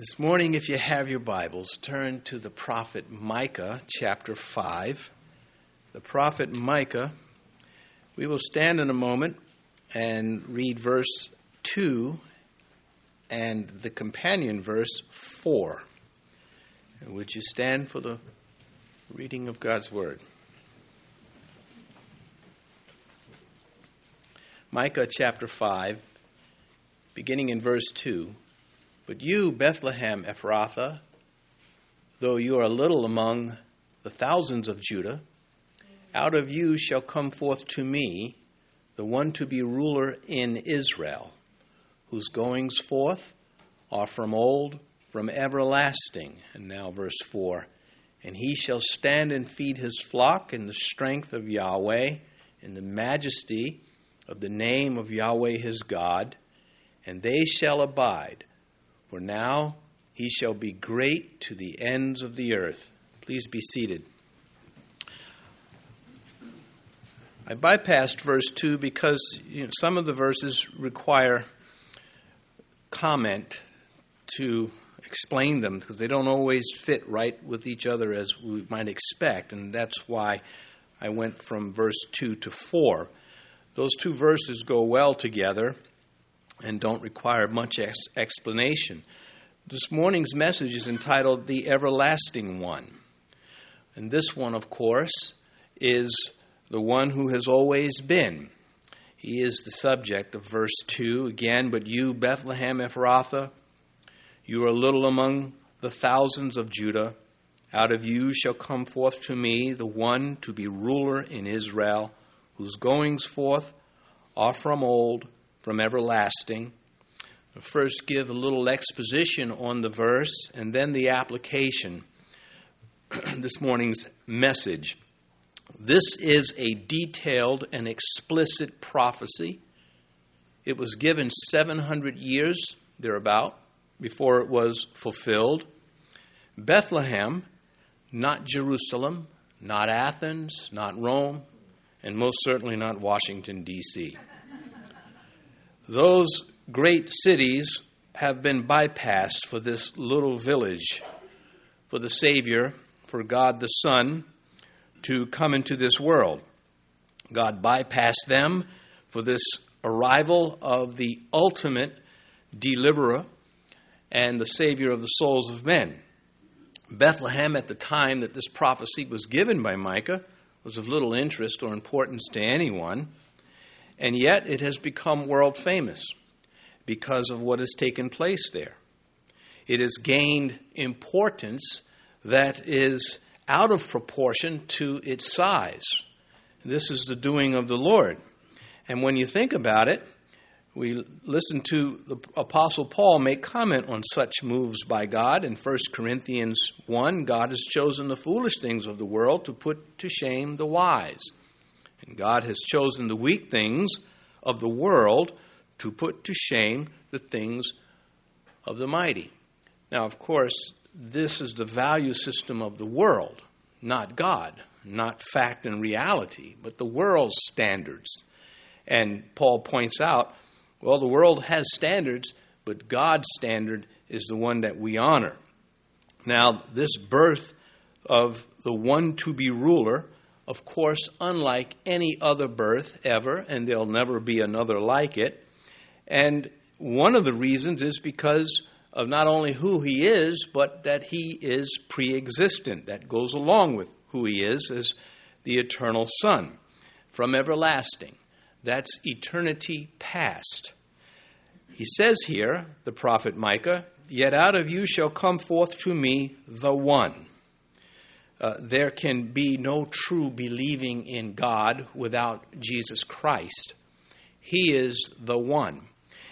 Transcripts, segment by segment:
This morning, if you have your Bibles, turn to the prophet Micah, chapter 5. The prophet Micah, we will stand in a moment and read verse 2 and the companion verse 4. Would you stand for the reading of God's Word? Micah chapter 5, beginning in verse 2. But you, Bethlehem Ephrathah, though you are little among the thousands of Judah, out of you shall come forth to me the one to be ruler in Israel, whose goings forth are from old, from everlasting. And now, verse 4 And he shall stand and feed his flock in the strength of Yahweh, in the majesty of the name of Yahweh his God, and they shall abide for now he shall be great to the ends of the earth. Please be seated. I bypassed verse 2 because you know, some of the verses require comment to explain them because they don't always fit right with each other as we might expect, and that's why I went from verse 2 to 4. Those two verses go well together and don't require much ex- explanation. This morning's message is entitled The Everlasting One. And this one, of course, is the one who has always been. He is the subject of verse 2 again, but you, Bethlehem Ephrathah, you are little among the thousands of Judah. Out of you shall come forth to me the one to be ruler in Israel, whose goings forth are from old from everlasting. First, give a little exposition on the verse and then the application. this morning's message. This is a detailed and explicit prophecy. It was given 700 years thereabout before it was fulfilled. Bethlehem, not Jerusalem, not Athens, not Rome, and most certainly not Washington, D.C. Those great cities have been bypassed for this little village, for the Savior, for God the Son to come into this world. God bypassed them for this arrival of the ultimate deliverer and the Savior of the souls of men. Bethlehem, at the time that this prophecy was given by Micah, was of little interest or importance to anyone and yet it has become world famous because of what has taken place there. It has gained importance that is out of proportion to its size. This is the doing of the Lord. And when you think about it, we listen to the Apostle Paul make comment on such moves by God. In 1 Corinthians 1, God has chosen the foolish things of the world to put to shame the wise. And God has chosen the weak things of the world to put to shame the things of the mighty. Now, of course, this is the value system of the world, not God, not fact and reality, but the world's standards. And Paul points out well, the world has standards, but God's standard is the one that we honor. Now, this birth of the one to be ruler of course, unlike any other birth ever, and there'll never be another like it. And one of the reasons is because of not only who he is, but that he is pre existent. That goes along with who he is as the eternal Son from everlasting. That's eternity past. He says here, the prophet Micah, Yet out of you shall come forth to me the one uh, there can be no true believing in God without Jesus Christ. He is the one,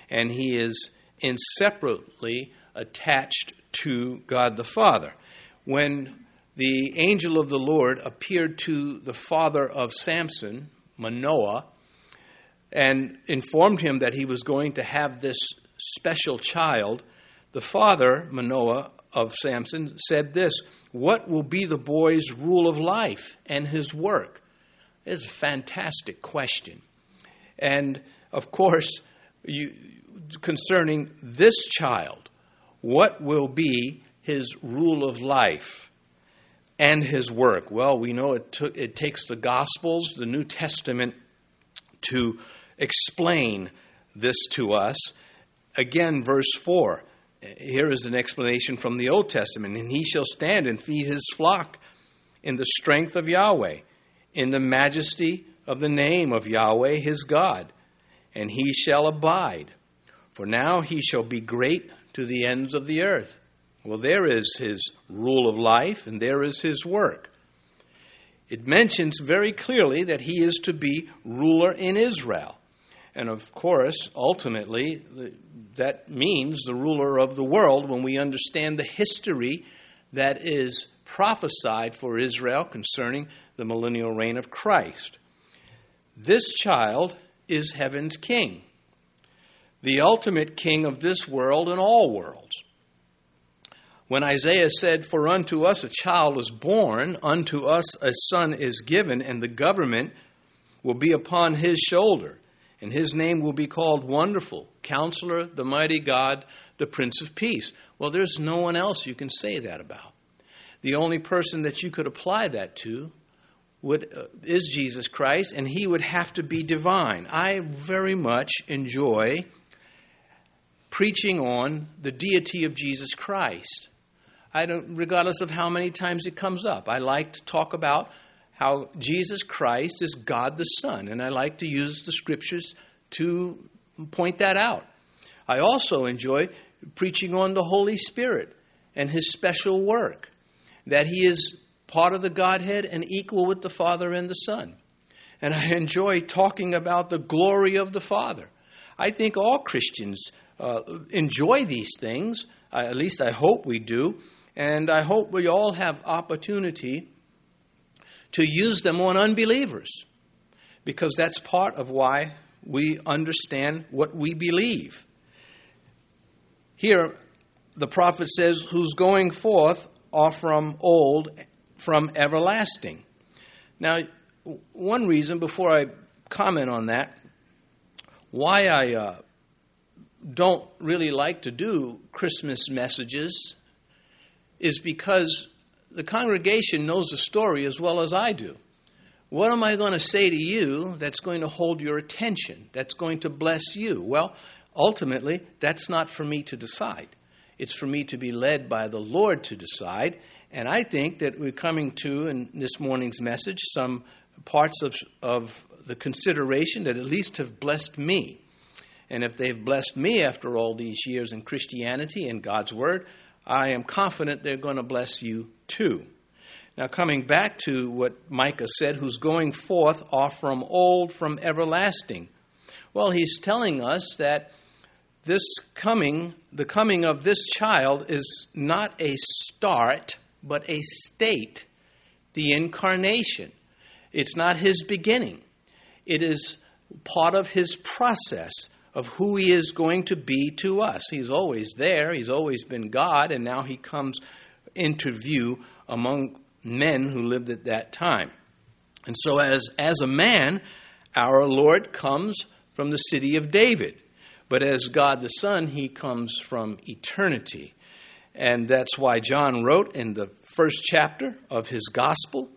and He is inseparably attached to God the Father. When the angel of the Lord appeared to the father of Samson, Manoah, and informed him that he was going to have this special child, the father, Manoah, of Samson said this What will be the boy's rule of life and his work? It's a fantastic question. And of course, you, concerning this child, what will be his rule of life and his work? Well, we know it, took, it takes the Gospels, the New Testament, to explain this to us. Again, verse 4. Here is an explanation from the Old Testament. And he shall stand and feed his flock in the strength of Yahweh, in the majesty of the name of Yahweh his God, and he shall abide. For now he shall be great to the ends of the earth. Well, there is his rule of life, and there is his work. It mentions very clearly that he is to be ruler in Israel. And of course, ultimately, that means the ruler of the world when we understand the history that is prophesied for Israel concerning the millennial reign of Christ. This child is heaven's king, the ultimate king of this world and all worlds. When Isaiah said, For unto us a child is born, unto us a son is given, and the government will be upon his shoulder, and his name will be called Wonderful, Counselor, the Mighty God, the Prince of Peace. Well, there's no one else you can say that about. The only person that you could apply that to would, uh, is Jesus Christ, and he would have to be divine. I very much enjoy preaching on the deity of Jesus Christ. I don't, regardless of how many times it comes up. I like to talk about how Jesus Christ is God the Son, and I like to use the scriptures to point that out. I also enjoy preaching on the Holy Spirit and his special work, that he is part of the Godhead and equal with the Father and the Son. And I enjoy talking about the glory of the Father. I think all Christians uh, enjoy these things. Uh, at least I hope we do. And I hope we all have opportunity to use them on unbelievers because that's part of why we understand what we believe. Here, the prophet says, Whose going forth are from old, from everlasting. Now, one reason, before I comment on that, why I uh, don't really like to do Christmas messages is because the congregation knows the story as well as I do. What am I going to say to you that's going to hold your attention, that's going to bless you? Well, ultimately, that's not for me to decide. It's for me to be led by the Lord to decide. And I think that we're coming to, in this morning's message, some parts of, of the consideration that at least have blessed me. And if they've blessed me after all these years in Christianity and God's Word, I am confident they're going to bless you too. Now, coming back to what Micah said, who's going forth are from old, from everlasting. Well, he's telling us that this coming, the coming of this child, is not a start, but a state, the incarnation. It's not his beginning, it is part of his process of who he is going to be to us. He's always there, he's always been God, and now he comes into view among men who lived at that time. And so, as, as a man, our Lord comes from the city of David. But as God the Son, he comes from eternity. And that's why John wrote in the first chapter of his gospel,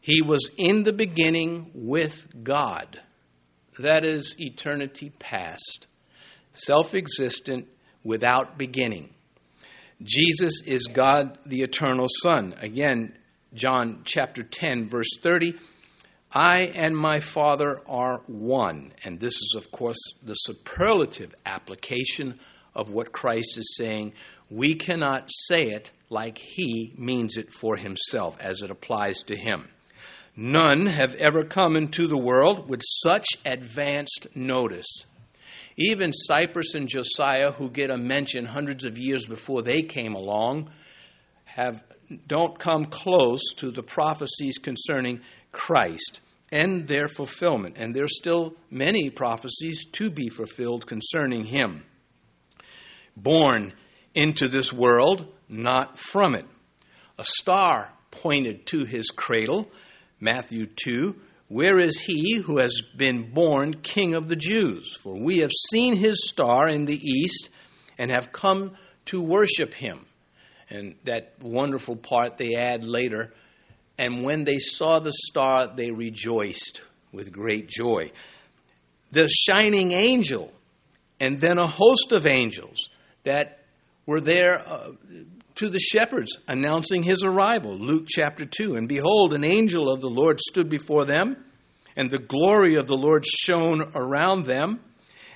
he was in the beginning with God. That is eternity past, self existent, without beginning. Jesus is God the eternal Son. Again, John chapter 10, verse 30. I and my Father are one. And this is, of course, the superlative application of what Christ is saying. We cannot say it like he means it for himself as it applies to him. None have ever come into the world with such advanced notice. Even Cyrus and Josiah, who get a mention hundreds of years before they came along, have, don't come close to the prophecies concerning Christ and their fulfillment. And there's still many prophecies to be fulfilled concerning him. Born into this world, not from it. A star pointed to his cradle Matthew 2 Where is he who has been born King of the Jews? For we have seen his star in the east and have come to worship him. And that wonderful part they add later. And when they saw the star, they rejoiced with great joy. The shining angel, and then a host of angels that were there uh, to the shepherds announcing his arrival. Luke chapter 2. And behold, an angel of the Lord stood before them, and the glory of the Lord shone around them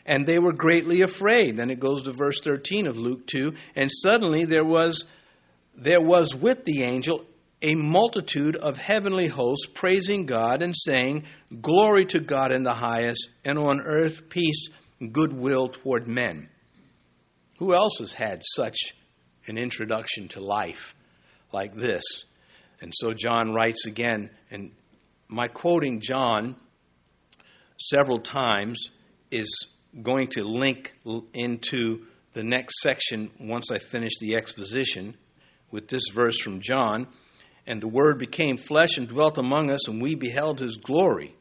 and they were greatly afraid. Then it goes to verse 13 of Luke 2, and suddenly there was there was with the angel a multitude of heavenly hosts praising God and saying, Glory to God in the highest, and on earth peace, goodwill toward men. Who else has had such an introduction to life like this? And so John writes again, and my quoting John several times is going to link into the next section once I finish the exposition with this verse from John. And the Word became flesh and dwelt among us, and we beheld his glory,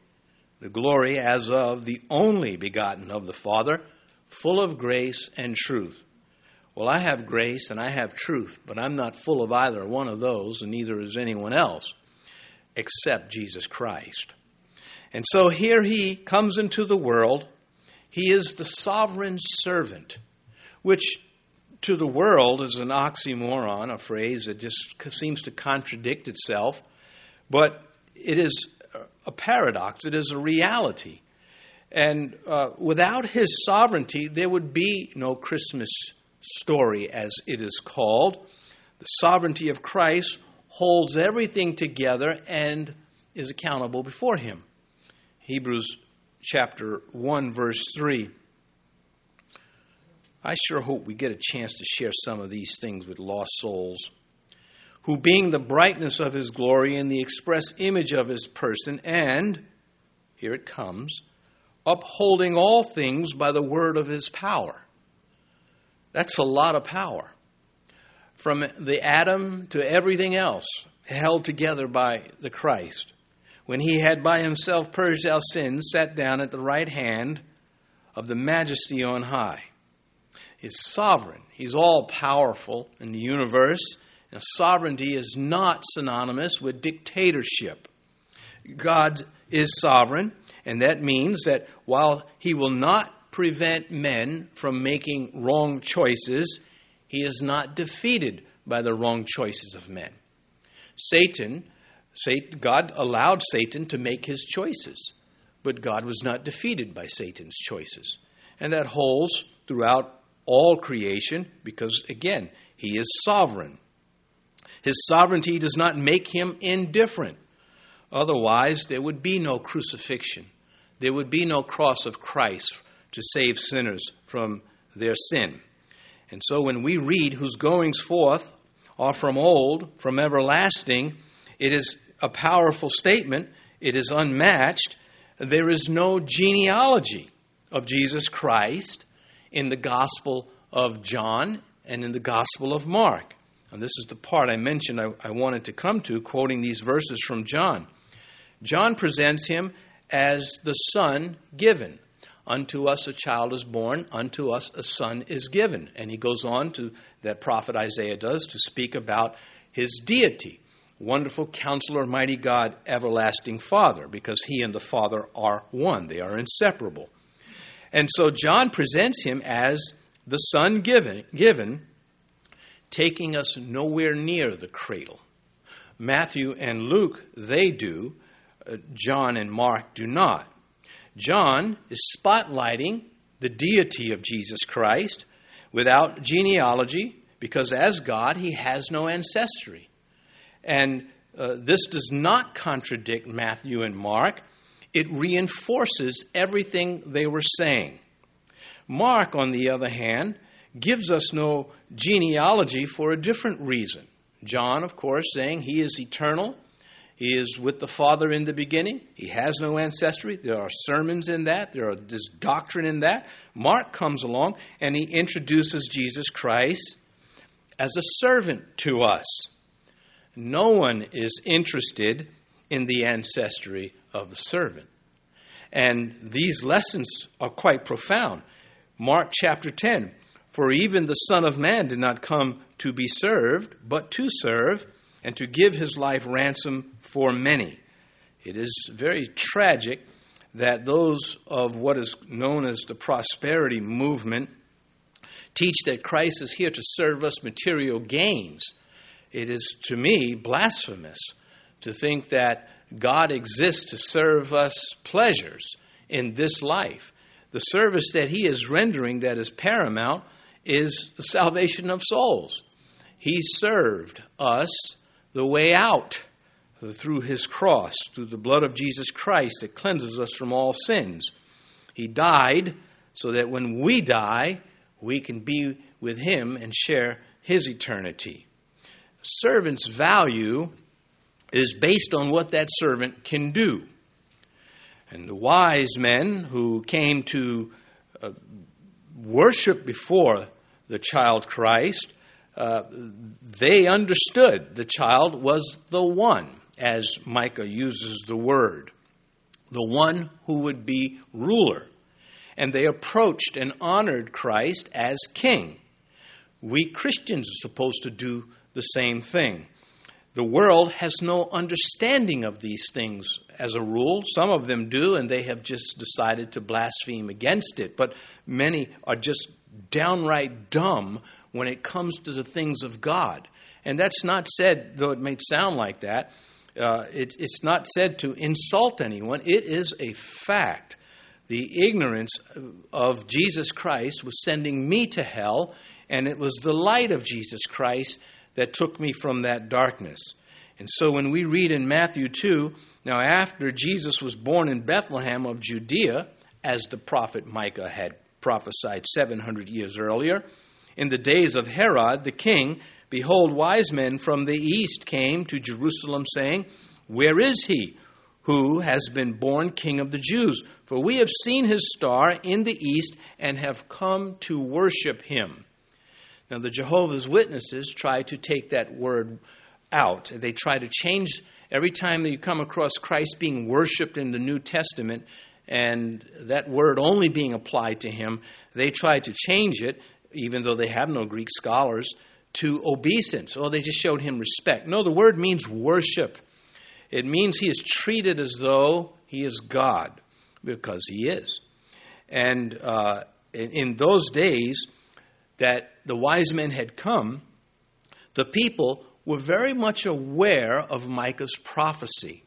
the glory as of the only begotten of the Father, full of grace and truth. Well, I have grace and I have truth, but I'm not full of either one of those, and neither is anyone else except Jesus Christ. And so here he comes into the world he is the sovereign servant, which to the world is an oxymoron, a phrase that just seems to contradict itself, but it is a paradox, it is a reality. And uh, without his sovereignty, there would be no Christmas story, as it is called. The sovereignty of Christ holds everything together and is accountable before him. Hebrews chapter 1, verse 3. I sure hope we get a chance to share some of these things with lost souls. Who, being the brightness of his glory and the express image of his person, and, here it comes, upholding all things by the word of his power. That's a lot of power. From the atom to everything else, held together by the Christ when he had by himself purged our sins, sat down at the right hand of the majesty on high. He's sovereign, he's all powerful in the universe. Now, sovereignty is not synonymous with dictatorship. God is sovereign, and that means that while he will not prevent men from making wrong choices, he is not defeated by the wrong choices of men. Satan Satan, God allowed Satan to make his choices, but God was not defeated by Satan's choices. And that holds throughout all creation because, again, he is sovereign. His sovereignty does not make him indifferent. Otherwise, there would be no crucifixion. There would be no cross of Christ to save sinners from their sin. And so when we read whose goings forth are from old, from everlasting, it is a powerful statement. It is unmatched. There is no genealogy of Jesus Christ in the Gospel of John and in the Gospel of Mark. And this is the part I mentioned I, I wanted to come to, quoting these verses from John. John presents him as the Son given. Unto us a child is born, unto us a son is given. And he goes on to, that prophet Isaiah does, to speak about his deity. Wonderful counselor, mighty God, everlasting Father, because he and the Father are one. They are inseparable. And so John presents him as the Son given, given taking us nowhere near the cradle. Matthew and Luke, they do. Uh, John and Mark do not. John is spotlighting the deity of Jesus Christ without genealogy because as God, he has no ancestry. And uh, this does not contradict Matthew and Mark, it reinforces everything they were saying. Mark, on the other hand, gives us no genealogy for a different reason. John, of course, saying he is eternal. He is with the Father in the beginning. He has no ancestry. There are sermons in that. there are There is doctrine in that. Mark comes along and he introduces Jesus Christ as a servant to us. No one is interested in the ancestry of the servant. And these lessons are quite profound. Mark chapter 10 For even the Son of Man did not come to be served, but to serve, and to give his life ransom for many. It is very tragic that those of what is known as the prosperity movement teach that Christ is here to serve us material gains. It is, to me, blasphemous to think that God exists to serve us pleasures in this life. The service that He is rendering that is paramount is the salvation of souls. He served us the way out through His cross, through the blood of Jesus Christ that cleanses us from all sins. He died so that when we die, we can be with Him and share His eternity. Servant's value is based on what that servant can do. And the wise men who came to uh, worship before the child Christ, uh, they understood the child was the one, as Micah uses the word, the one who would be ruler. And they approached and honored Christ as king. We Christians are supposed to do the same thing. The world has no understanding of these things as a rule. Some of them do, and they have just decided to blaspheme against it. But many are just downright dumb when it comes to the things of God. And that's not said, though it may sound like that, uh, it, it's not said to insult anyone. It is a fact. The ignorance of Jesus Christ was sending me to hell, and it was the light of Jesus Christ that took me from that darkness. And so when we read in Matthew 2, now after Jesus was born in Bethlehem of Judea, as the prophet Micah had prophesied 700 years earlier, in the days of Herod the king, behold, wise men from the east came to Jerusalem, saying, Where is he who has been born king of the Jews? For we have seen his star in the east and have come to worship him. Now, the Jehovah's Witnesses try to take that word out. They try to change every time that you come across Christ being worshiped in the New Testament and that word only being applied to him, they try to change it, even though they have no Greek scholars, to obeisance. Or they just showed him respect. No, the word means worship. It means he is treated as though he is God, because he is. And uh, in those days, that the wise men had come, the people were very much aware of Micah's prophecy.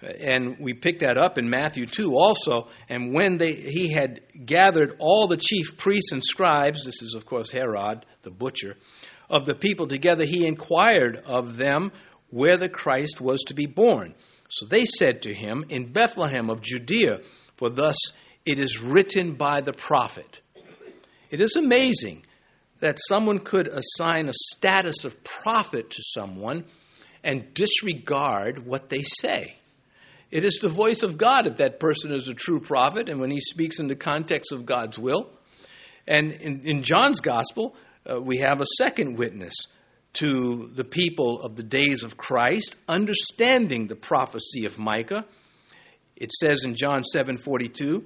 And we pick that up in Matthew 2 also. And when they, he had gathered all the chief priests and scribes, this is, of course, Herod, the butcher, of the people together, he inquired of them where the Christ was to be born. So they said to him, In Bethlehem of Judea, for thus it is written by the prophet. It is amazing that someone could assign a status of prophet to someone and disregard what they say. It is the voice of God if that person is a true prophet and when he speaks in the context of God's will. And in, in John's gospel, uh, we have a second witness to the people of the days of Christ, understanding the prophecy of Micah. It says in John 7:42,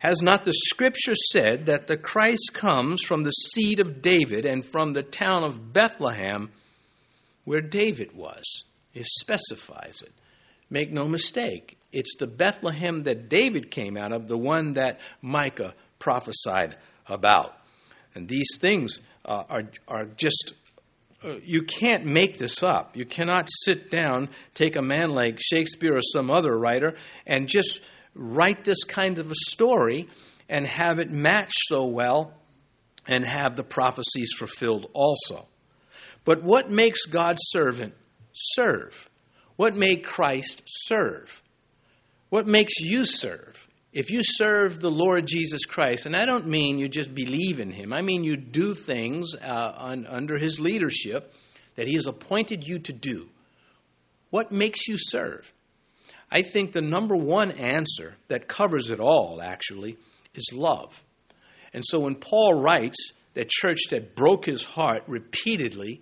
has not the scripture said that the Christ comes from the seed of David and from the town of Bethlehem where David was? It specifies it. Make no mistake, it's the Bethlehem that David came out of, the one that Micah prophesied about. And these things uh, are, are just, uh, you can't make this up. You cannot sit down, take a man like Shakespeare or some other writer, and just write this kind of a story and have it match so well and have the prophecies fulfilled also. But what makes God's servant serve? What made Christ serve? What makes you serve? If you serve the Lord Jesus Christ, and I don't mean you just believe in him, I mean you do things uh, on, under his leadership that he has appointed you to do. What makes you serve? I think the number one answer that covers it all, actually, is love. And so when Paul writes that church that broke his heart repeatedly,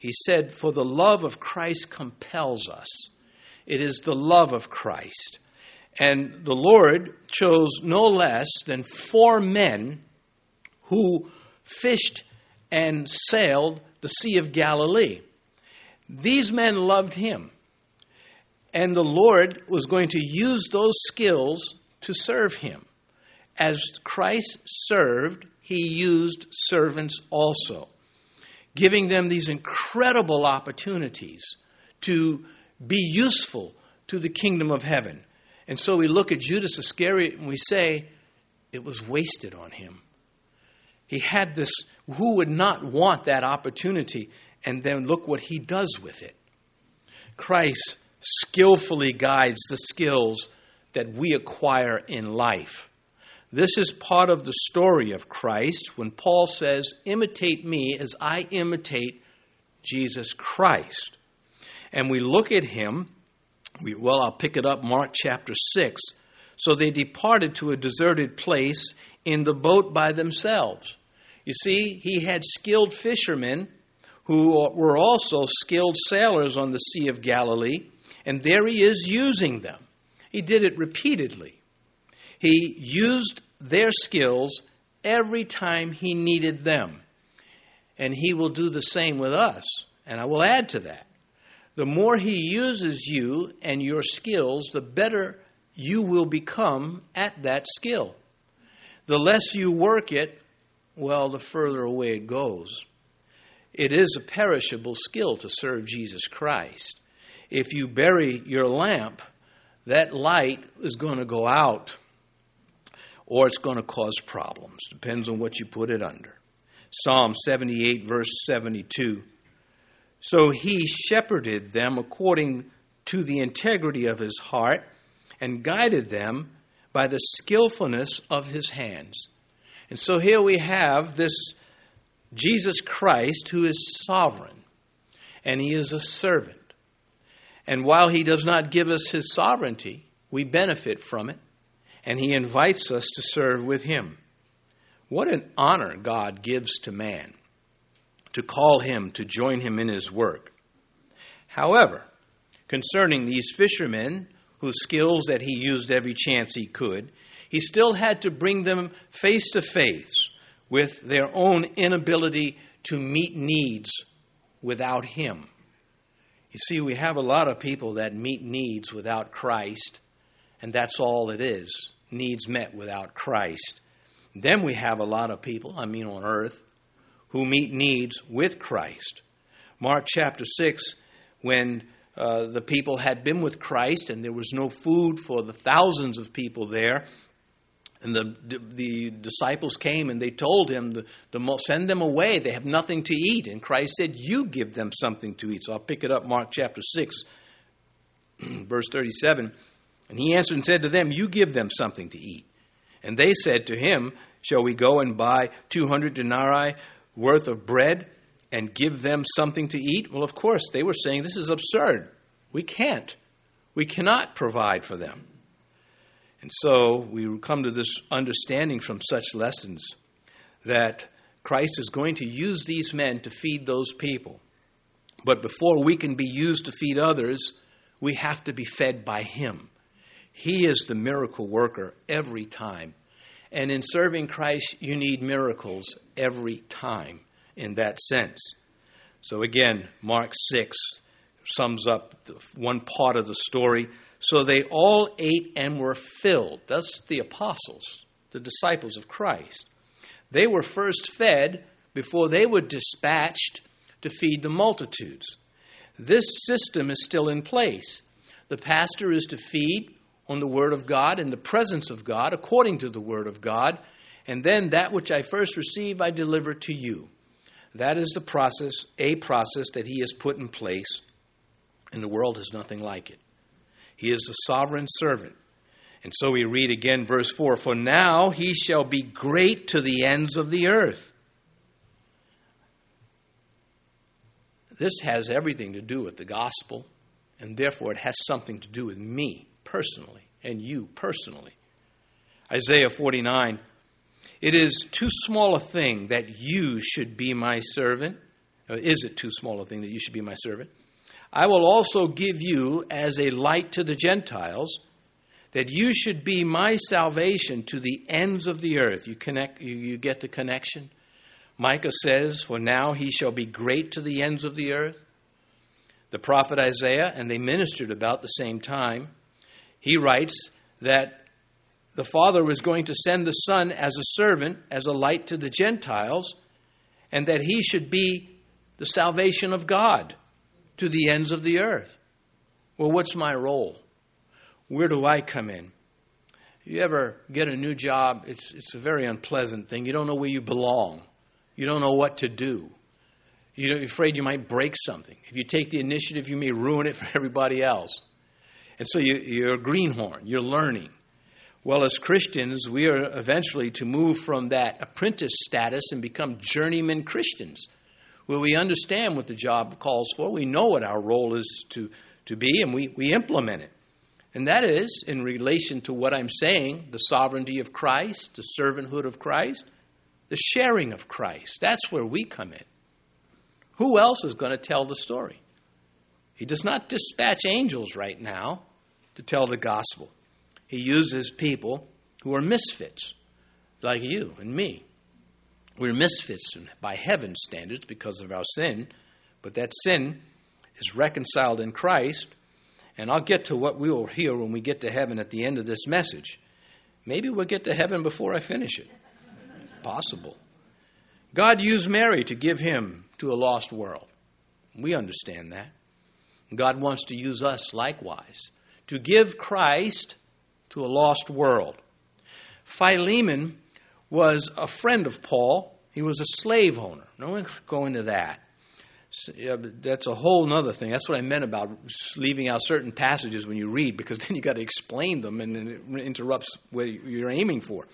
he said, For the love of Christ compels us. It is the love of Christ. And the Lord chose no less than four men who fished and sailed the Sea of Galilee. These men loved him. And the Lord was going to use those skills to serve him. As Christ served, he used servants also, giving them these incredible opportunities to be useful to the kingdom of heaven. And so we look at Judas Iscariot and we say, it was wasted on him. He had this, who would not want that opportunity? And then look what he does with it. Christ skillfully guides the skills that we acquire in life. This is part of the story of Christ when Paul says, Imitate me as I imitate Jesus Christ. And we look at him, we, well, I'll pick it up, Mark chapter 6. So they departed to a deserted place in the boat by themselves. You see, he had skilled fishermen who were also skilled sailors on the Sea of Galilee, and there he is using them. He did it repeatedly. He used their skills every time he needed them. And he will do the same with us. And I will add to that. The more he uses you and your skills, the better you will become at that skill. The less you work it, well, the further away it goes. It is a perishable skill to serve Jesus Christ. If you bury your lamp, that light is going to go out or it's going to cause problems. Depends on what you put it under. Psalm 78, verse 72. So he shepherded them according to the integrity of his heart and guided them by the skillfulness of his hands. And so here we have this Jesus Christ who is sovereign and he is a servant. And while he does not give us his sovereignty, we benefit from it and he invites us to serve with him. What an honor God gives to man to call him to join him in his work. However, concerning these fishermen whose skills that he used every chance he could, he still had to bring them face to face with their own inability to meet needs without him. You see, we have a lot of people that meet needs without Christ, and that's all it is needs met without Christ. Then we have a lot of people, I mean on earth, who meet needs with Christ. Mark chapter 6, when uh, the people had been with Christ and there was no food for the thousands of people there. And the, the disciples came and they told him, to, send them away. They have nothing to eat. And Christ said, You give them something to eat. So I'll pick it up, Mark chapter 6, verse 37. And he answered and said to them, You give them something to eat. And they said to him, Shall we go and buy 200 denarii worth of bread and give them something to eat? Well, of course, they were saying, This is absurd. We can't. We cannot provide for them. And so we come to this understanding from such lessons that Christ is going to use these men to feed those people. But before we can be used to feed others, we have to be fed by Him. He is the miracle worker every time. And in serving Christ, you need miracles every time in that sense. So again, Mark 6 sums up one part of the story. So they all ate and were filled. That's the apostles, the disciples of Christ. They were first fed before they were dispatched to feed the multitudes. This system is still in place. The pastor is to feed on the Word of God in the presence of God, according to the Word of God, and then that which I first receive I deliver to you. That is the process, a process that He has put in place, and the world has nothing like it. He is the sovereign servant. And so we read again, verse 4 For now he shall be great to the ends of the earth. This has everything to do with the gospel, and therefore it has something to do with me personally and you personally. Isaiah 49 it is too small a thing that you should be my servant. Or is it too small a thing that you should be my servant? I will also give you as a light to the Gentiles, that you should be my salvation to the ends of the earth. You connect you, you get the connection? Micah says, For now he shall be great to the ends of the earth. The prophet Isaiah, and they ministered about the same time, he writes that the Father was going to send the Son as a servant, as a light to the Gentiles, and that he should be the salvation of God to the ends of the earth. Well, what's my role? Where do I come in? You ever get a new job? It's, it's a very unpleasant thing. You don't know where you belong, you don't know what to do. You're afraid you might break something. If you take the initiative, you may ruin it for everybody else. And so you, you're a greenhorn, you're learning. Well, as Christians, we are eventually to move from that apprentice status and become journeyman Christians, where we understand what the job calls for, we know what our role is to, to be, and we, we implement it. And that is, in relation to what I'm saying, the sovereignty of Christ, the servanthood of Christ, the sharing of Christ. That's where we come in. Who else is going to tell the story? He does not dispatch angels right now to tell the gospel he uses people who are misfits, like you and me. We're misfits by heaven's standards because of our sin, but that sin is reconciled in Christ. And I'll get to what we will hear when we get to heaven at the end of this message. Maybe we'll get to heaven before I finish it. Possible. God used Mary to give him to a lost world. We understand that. God wants to use us likewise to give Christ to a lost world. Philemon was a friend of Paul. He was a slave owner. No one could go into that. So, yeah, that's a whole other thing. That's what I meant about leaving out certain passages when you read, because then you got to explain them, and then it interrupts what you're aiming for.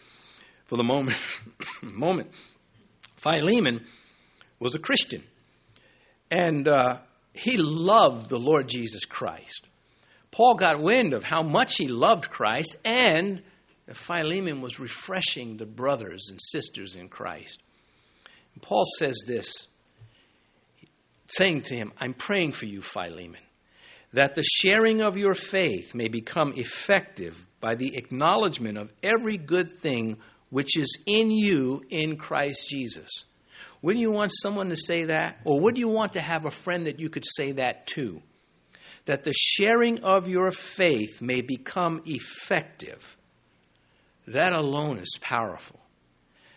For the moment, moment, Philemon was a Christian, and uh, he loved the Lord Jesus Christ. Paul got wind of how much he loved Christ and Philemon was refreshing the brothers and sisters in Christ. And Paul says this, saying to him, I'm praying for you, Philemon, that the sharing of your faith may become effective by the acknowledgement of every good thing which is in you in Christ Jesus. Wouldn't you want someone to say that? Or would you want to have a friend that you could say that to? That the sharing of your faith may become effective. That alone is powerful.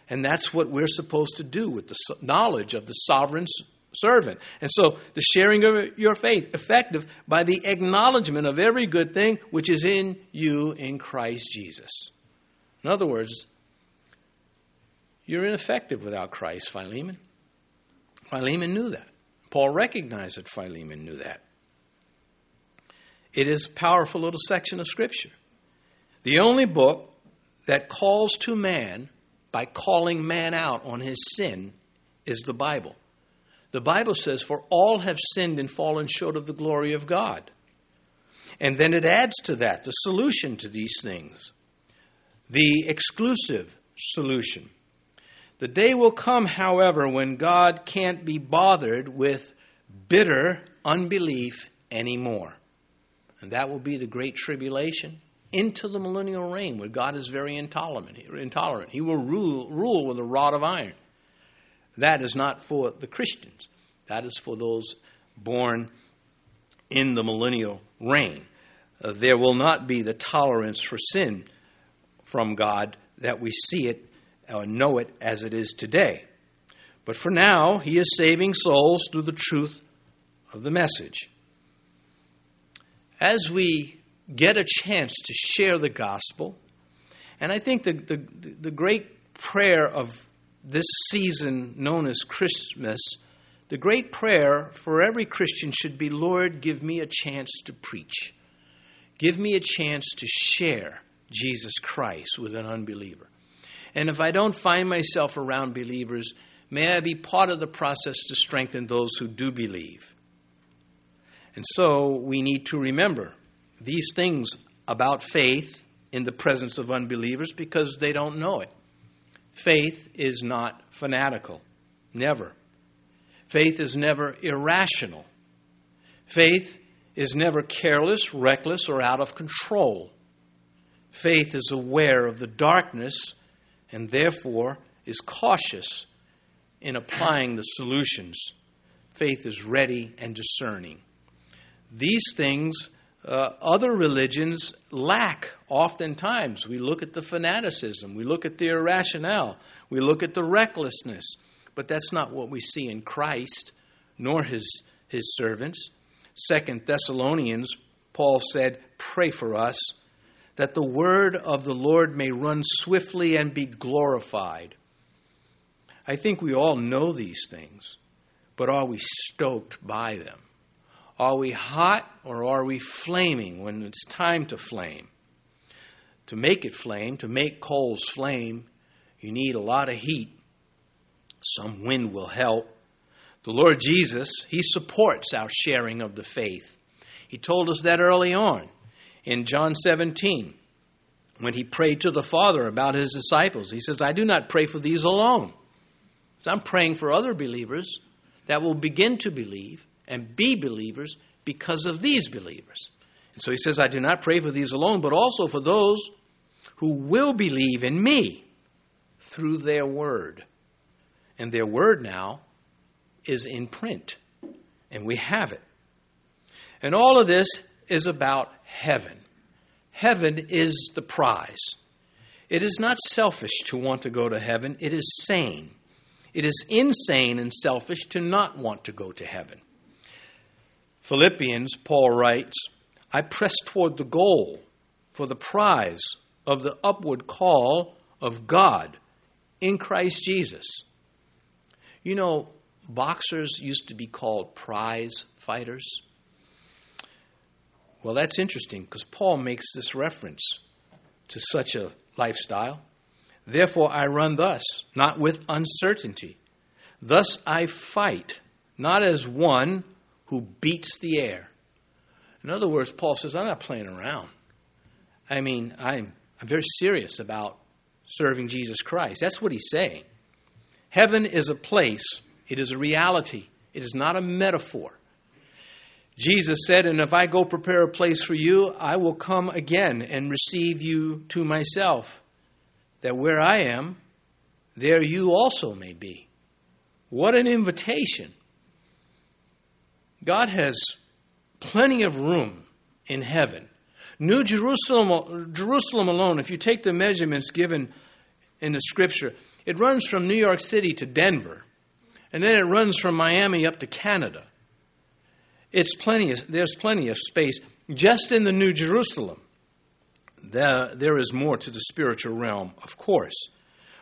And that's what we're supposed to do with the knowledge of the sovereign servant. And so the sharing of your faith effective by the acknowledgement of every good thing which is in you in Christ Jesus. In other words, you're ineffective without Christ, Philemon. Philemon knew that. Paul recognized that Philemon knew that. It is a powerful little section of Scripture. The only book that calls to man by calling man out on his sin is the Bible. The Bible says, For all have sinned and fallen short of the glory of God. And then it adds to that the solution to these things, the exclusive solution. The day will come, however, when God can't be bothered with bitter unbelief anymore. And that will be the great tribulation into the millennial reign where God is very intolerant. intolerant. He will rule, rule with a rod of iron. That is not for the Christians. That is for those born in the millennial reign. Uh, there will not be the tolerance for sin from God that we see it or know it as it is today. But for now, He is saving souls through the truth of the message as we get a chance to share the gospel, and I think the, the, the great prayer of this season known as Christmas, the great prayer for every Christian should be Lord, give me a chance to preach. Give me a chance to share Jesus Christ with an unbeliever. And if I don't find myself around believers, may I be part of the process to strengthen those who do believe. And so we need to remember these things about faith in the presence of unbelievers because they don't know it. Faith is not fanatical, never. Faith is never irrational. Faith is never careless, reckless, or out of control. Faith is aware of the darkness and therefore is cautious in applying the solutions. Faith is ready and discerning. These things uh, other religions lack oftentimes. We look at the fanaticism, we look at the irrationale, we look at the recklessness, but that's not what we see in Christ nor his, his servants. Second Thessalonians, Paul said, Pray for us that the word of the Lord may run swiftly and be glorified. I think we all know these things, but are we stoked by them? Are we hot or are we flaming when it's time to flame? To make it flame, to make coals flame, you need a lot of heat. Some wind will help. The Lord Jesus, He supports our sharing of the faith. He told us that early on in John 17 when He prayed to the Father about His disciples. He says, I do not pray for these alone. I'm praying for other believers that will begin to believe and be believers because of these believers. And so he says, I do not pray for these alone, but also for those who will believe in me through their word. And their word now is in print, and we have it. And all of this is about heaven. Heaven is the prize. It is not selfish to want to go to heaven, it is sane. It is insane and selfish to not want to go to heaven. Philippians, Paul writes, I press toward the goal for the prize of the upward call of God in Christ Jesus. You know, boxers used to be called prize fighters. Well, that's interesting because Paul makes this reference to such a lifestyle. Therefore, I run thus, not with uncertainty. Thus I fight, not as one who beats the air. In other words, Paul says, I'm not playing around. I mean, I'm, I'm very serious about serving Jesus Christ. That's what he's saying. Heaven is a place, it is a reality, it is not a metaphor. Jesus said, And if I go prepare a place for you, I will come again and receive you to myself, that where I am, there you also may be. What an invitation. God has plenty of room in heaven. New Jerusalem, Jerusalem alone, if you take the measurements given in the scripture, it runs from New York City to Denver, and then it runs from Miami up to Canada. It's plenty of, there's plenty of space just in the New Jerusalem. There, there is more to the spiritual realm, of course.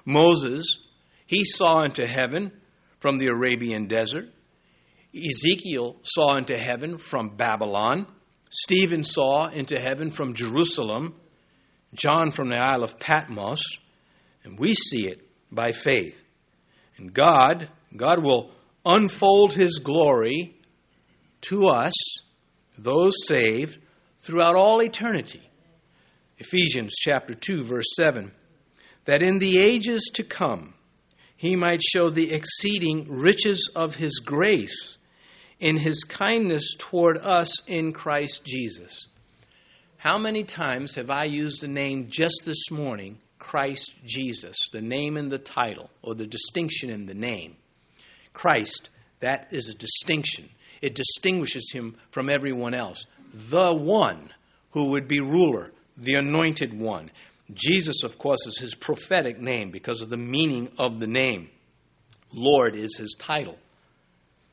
Moses, he saw into heaven from the Arabian desert. Ezekiel saw into heaven from Babylon. Stephen saw into heaven from Jerusalem. John from the Isle of Patmos. And we see it by faith. And God, God will unfold his glory to us, those saved, throughout all eternity. Ephesians chapter 2 verse 7 that in the ages to come he might show the exceeding riches of his grace in his kindness toward us in Christ Jesus. How many times have I used the name just this morning, Christ Jesus, the name in the title or the distinction in the name? Christ, that is a distinction. It distinguishes him from everyone else. The one who would be ruler, the anointed one. Jesus, of course, is his prophetic name because of the meaning of the name. Lord is his title.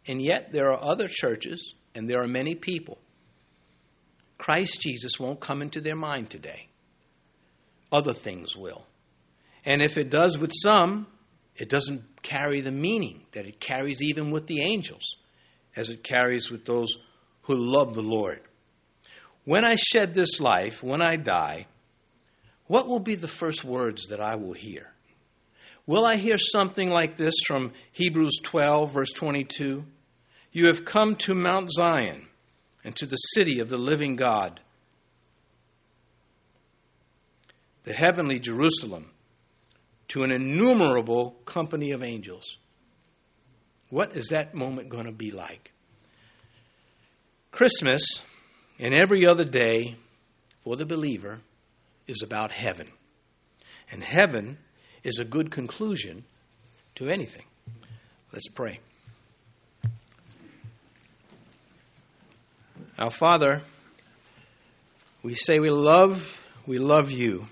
And yet, there are other churches and there are many people. Christ Jesus won't come into their mind today. Other things will. And if it does with some, it doesn't carry the meaning that it carries even with the angels, as it carries with those who love the Lord. When I shed this life, when I die, what will be the first words that I will hear? Will I hear something like this from Hebrews 12, verse 22? You have come to Mount Zion and to the city of the living God, the heavenly Jerusalem, to an innumerable company of angels. What is that moment going to be like? Christmas and every other day for the believer is about heaven. And heaven is a good conclusion to anything. Let's pray. Our Father, we say we love, we love you.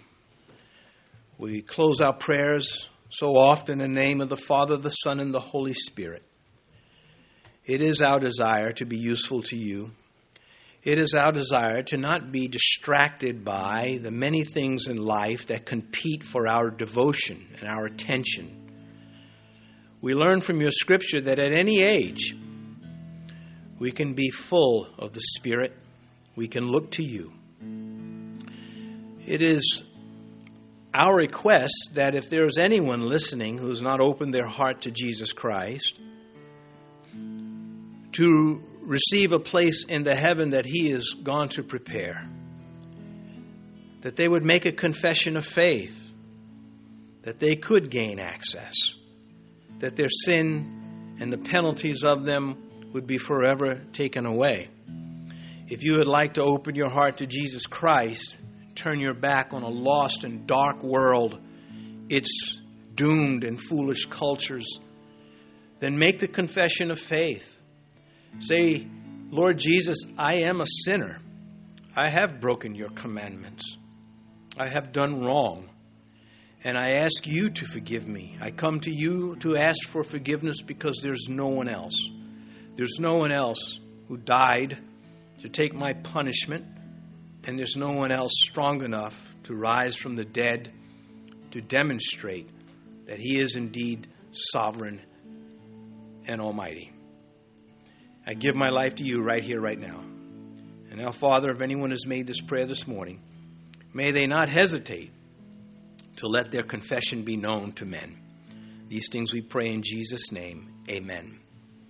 We close our prayers so often in the name of the Father, the Son, and the Holy Spirit. It is our desire to be useful to you. It is our desire to not be distracted by the many things in life that compete for our devotion and our attention. We learn from your scripture that at any age, we can be full of the Spirit. We can look to you. It is our request that if there is anyone listening who has not opened their heart to Jesus Christ, to receive a place in the heaven that He is gone to prepare. That they would make a confession of faith, that they could gain access, that their sin and the penalties of them would be forever taken away. If you would like to open your heart to Jesus Christ, turn your back on a lost and dark world, its doomed and foolish cultures, then make the confession of faith Say, Lord Jesus, I am a sinner. I have broken your commandments. I have done wrong. And I ask you to forgive me. I come to you to ask for forgiveness because there's no one else. There's no one else who died to take my punishment, and there's no one else strong enough to rise from the dead to demonstrate that He is indeed sovereign and almighty. I give my life to you right here, right now. And now, Father, if anyone has made this prayer this morning, may they not hesitate to let their confession be known to men. These things we pray in Jesus' name. Amen.